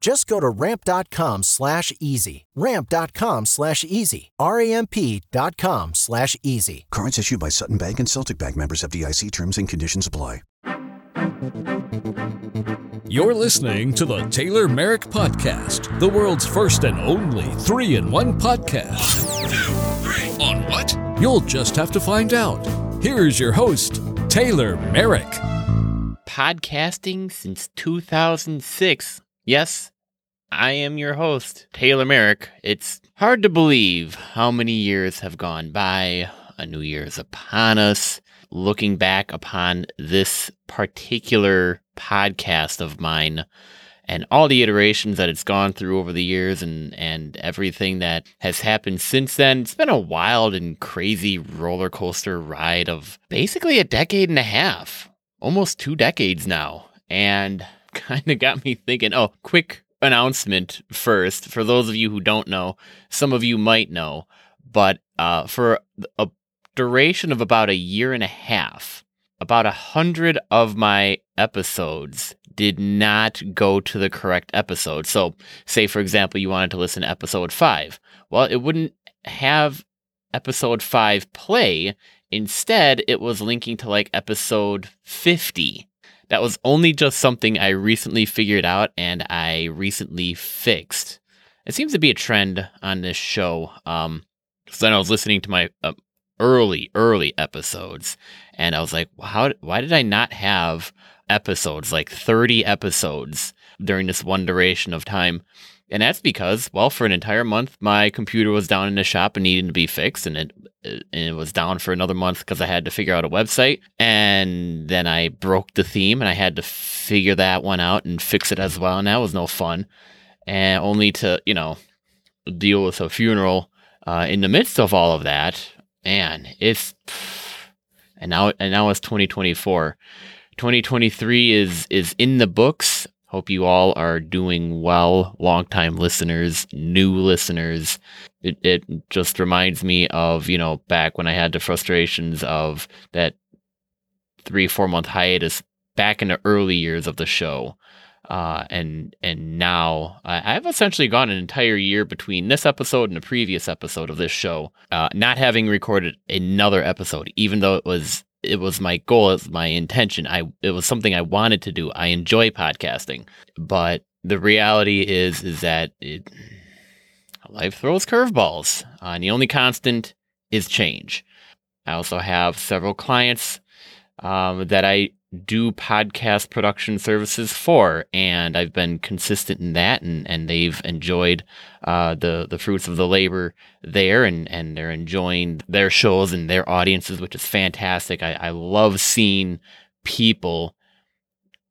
Just go to ramp.com slash easy. Ramp.com slash easy. R-A-M-P.com slash easy. Cards issued by Sutton Bank and Celtic Bank members FDIC terms and conditions apply. You're listening to the Taylor Merrick Podcast, the world's first and only three in one podcast. On what? You'll just have to find out. Here's your host, Taylor Merrick. Podcasting since 2006. Yes, I am your host, Taylor Merrick. It's hard to believe how many years have gone by. A new year is upon us. Looking back upon this particular podcast of mine and all the iterations that it's gone through over the years and, and everything that has happened since then, it's been a wild and crazy roller coaster ride of basically a decade and a half, almost two decades now. And kind of got me thinking. Oh, quick announcement first. For those of you who don't know, some of you might know, but uh, for a duration of about a year and a half, about a hundred of my episodes did not go to the correct episode. So, say for example, you wanted to listen to episode five. Well, it wouldn't have episode five play. Instead, it was linking to like episode 50 that was only just something I recently figured out and I recently fixed. It seems to be a trend on this show. Um, then I was listening to my uh, early, early episodes, and I was like, how? Why did I not have episodes like 30 episodes during this one duration of time? And that's because, well, for an entire month, my computer was down in the shop and needed to be fixed, and it and it was down for another month because I had to figure out a website. And then I broke the theme, and I had to figure that one out and fix it as well. And that was no fun. And only to you know deal with a funeral uh, in the midst of all of that. Man, it's and now and now it's 2024. 2023 is is in the books Hope you all are doing well, longtime listeners, new listeners. It, it just reminds me of, you know, back when I had the frustrations of that three, four month hiatus back in the early years of the show. Uh, and and now I've essentially gone an entire year between this episode and the previous episode of this show, uh, not having recorded another episode, even though it was it was my goal, it was my intention. I it was something I wanted to do. I enjoy podcasting, but the reality is is that it, life throws curveballs, uh, and the only constant is change. I also have several clients um, that I do podcast production services for, and I've been consistent in that, and, and they've enjoyed uh, the the fruits of the labor there, and, and they're enjoying their shows and their audiences, which is fantastic. I, I love seeing people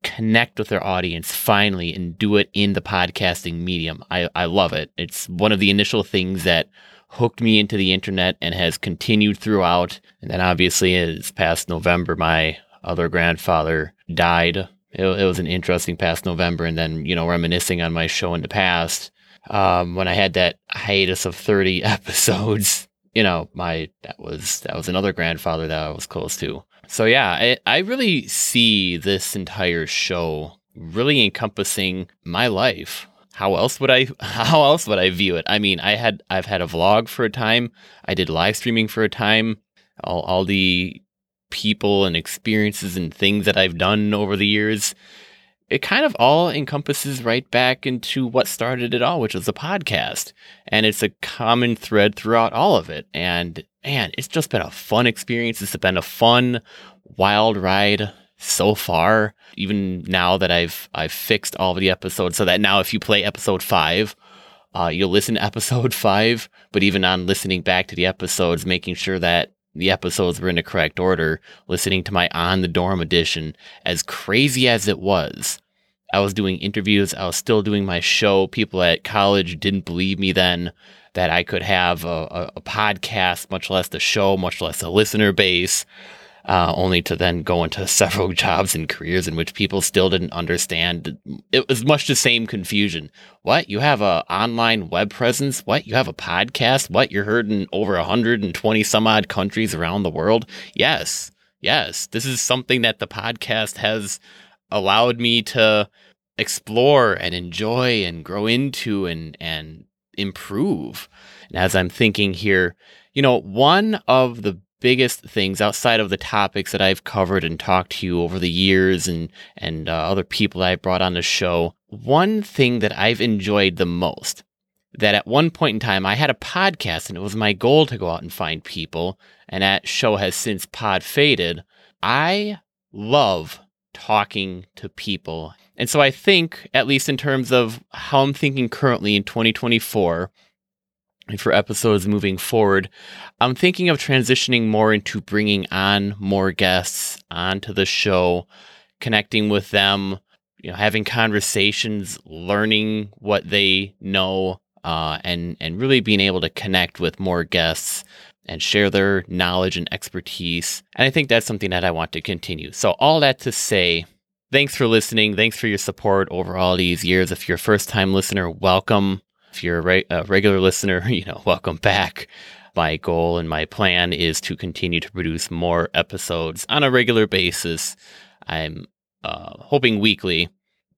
connect with their audience finally and do it in the podcasting medium. I, I love it. It's one of the initial things that hooked me into the internet and has continued throughout. And then obviously, as past November, my other grandfather died. It, it, was an interesting past November, and then you know reminiscing on my show in the past um, when I had that hiatus of thirty episodes. You know, my that was that was another grandfather that I was close to. So yeah, I, I really see this entire show really encompassing my life. How else would I how else would I view it? I mean, I had I've had a vlog for a time. I did live streaming for a time. All all the people and experiences and things that I've done over the years. It kind of all encompasses right back into what started it all, which was a podcast. And it's a common thread throughout all of it. And man, it's just been a fun experience. It's been a fun, wild ride so far. Even now that I've I've fixed all of the episodes, so that now if you play episode five, uh, you'll listen to episode five. But even on listening back to the episodes, making sure that the episodes were in the correct order, listening to my on the dorm edition, as crazy as it was. I was doing interviews. I was still doing my show. People at college didn't believe me then that I could have a, a, a podcast, much less the show, much less a listener base uh, only to then go into several jobs and careers in which people still didn't understand. It was much the same confusion. What? You have a online web presence? What? You have a podcast? What? You're heard in over 120 some odd countries around the world? Yes. Yes. This is something that the podcast has allowed me to explore and enjoy and grow into and, and improve. And as I'm thinking here, you know, one of the biggest things outside of the topics that I've covered and talked to you over the years and and uh, other people I've brought on the show, one thing that I've enjoyed the most that at one point in time I had a podcast and it was my goal to go out and find people and that show has since pod faded. I love talking to people. And so I think at least in terms of how I'm thinking currently in 2024 for episodes moving forward, I'm thinking of transitioning more into bringing on more guests onto the show, connecting with them, you know, having conversations, learning what they know, uh, and and really being able to connect with more guests and share their knowledge and expertise. And I think that's something that I want to continue. So all that to say, thanks for listening. Thanks for your support over all these years. If you're a first time listener, welcome. If you're a, re- a regular listener, you know, welcome back. My goal and my plan is to continue to produce more episodes on a regular basis. I'm uh, hoping weekly,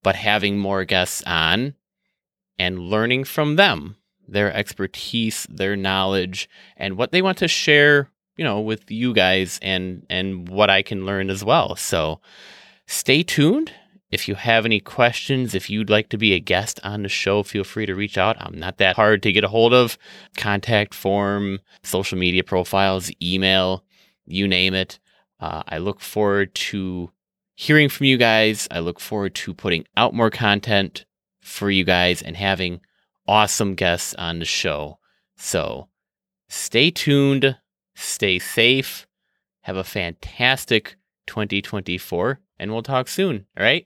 but having more guests on and learning from them, their expertise, their knowledge, and what they want to share, you know, with you guys and and what I can learn as well. So stay tuned if you have any questions, if you'd like to be a guest on the show, feel free to reach out. I'm not that hard to get a hold of. Contact form, social media profiles, email, you name it. Uh, I look forward to hearing from you guys. I look forward to putting out more content for you guys and having awesome guests on the show. So stay tuned, stay safe, have a fantastic 2024, and we'll talk soon. All right.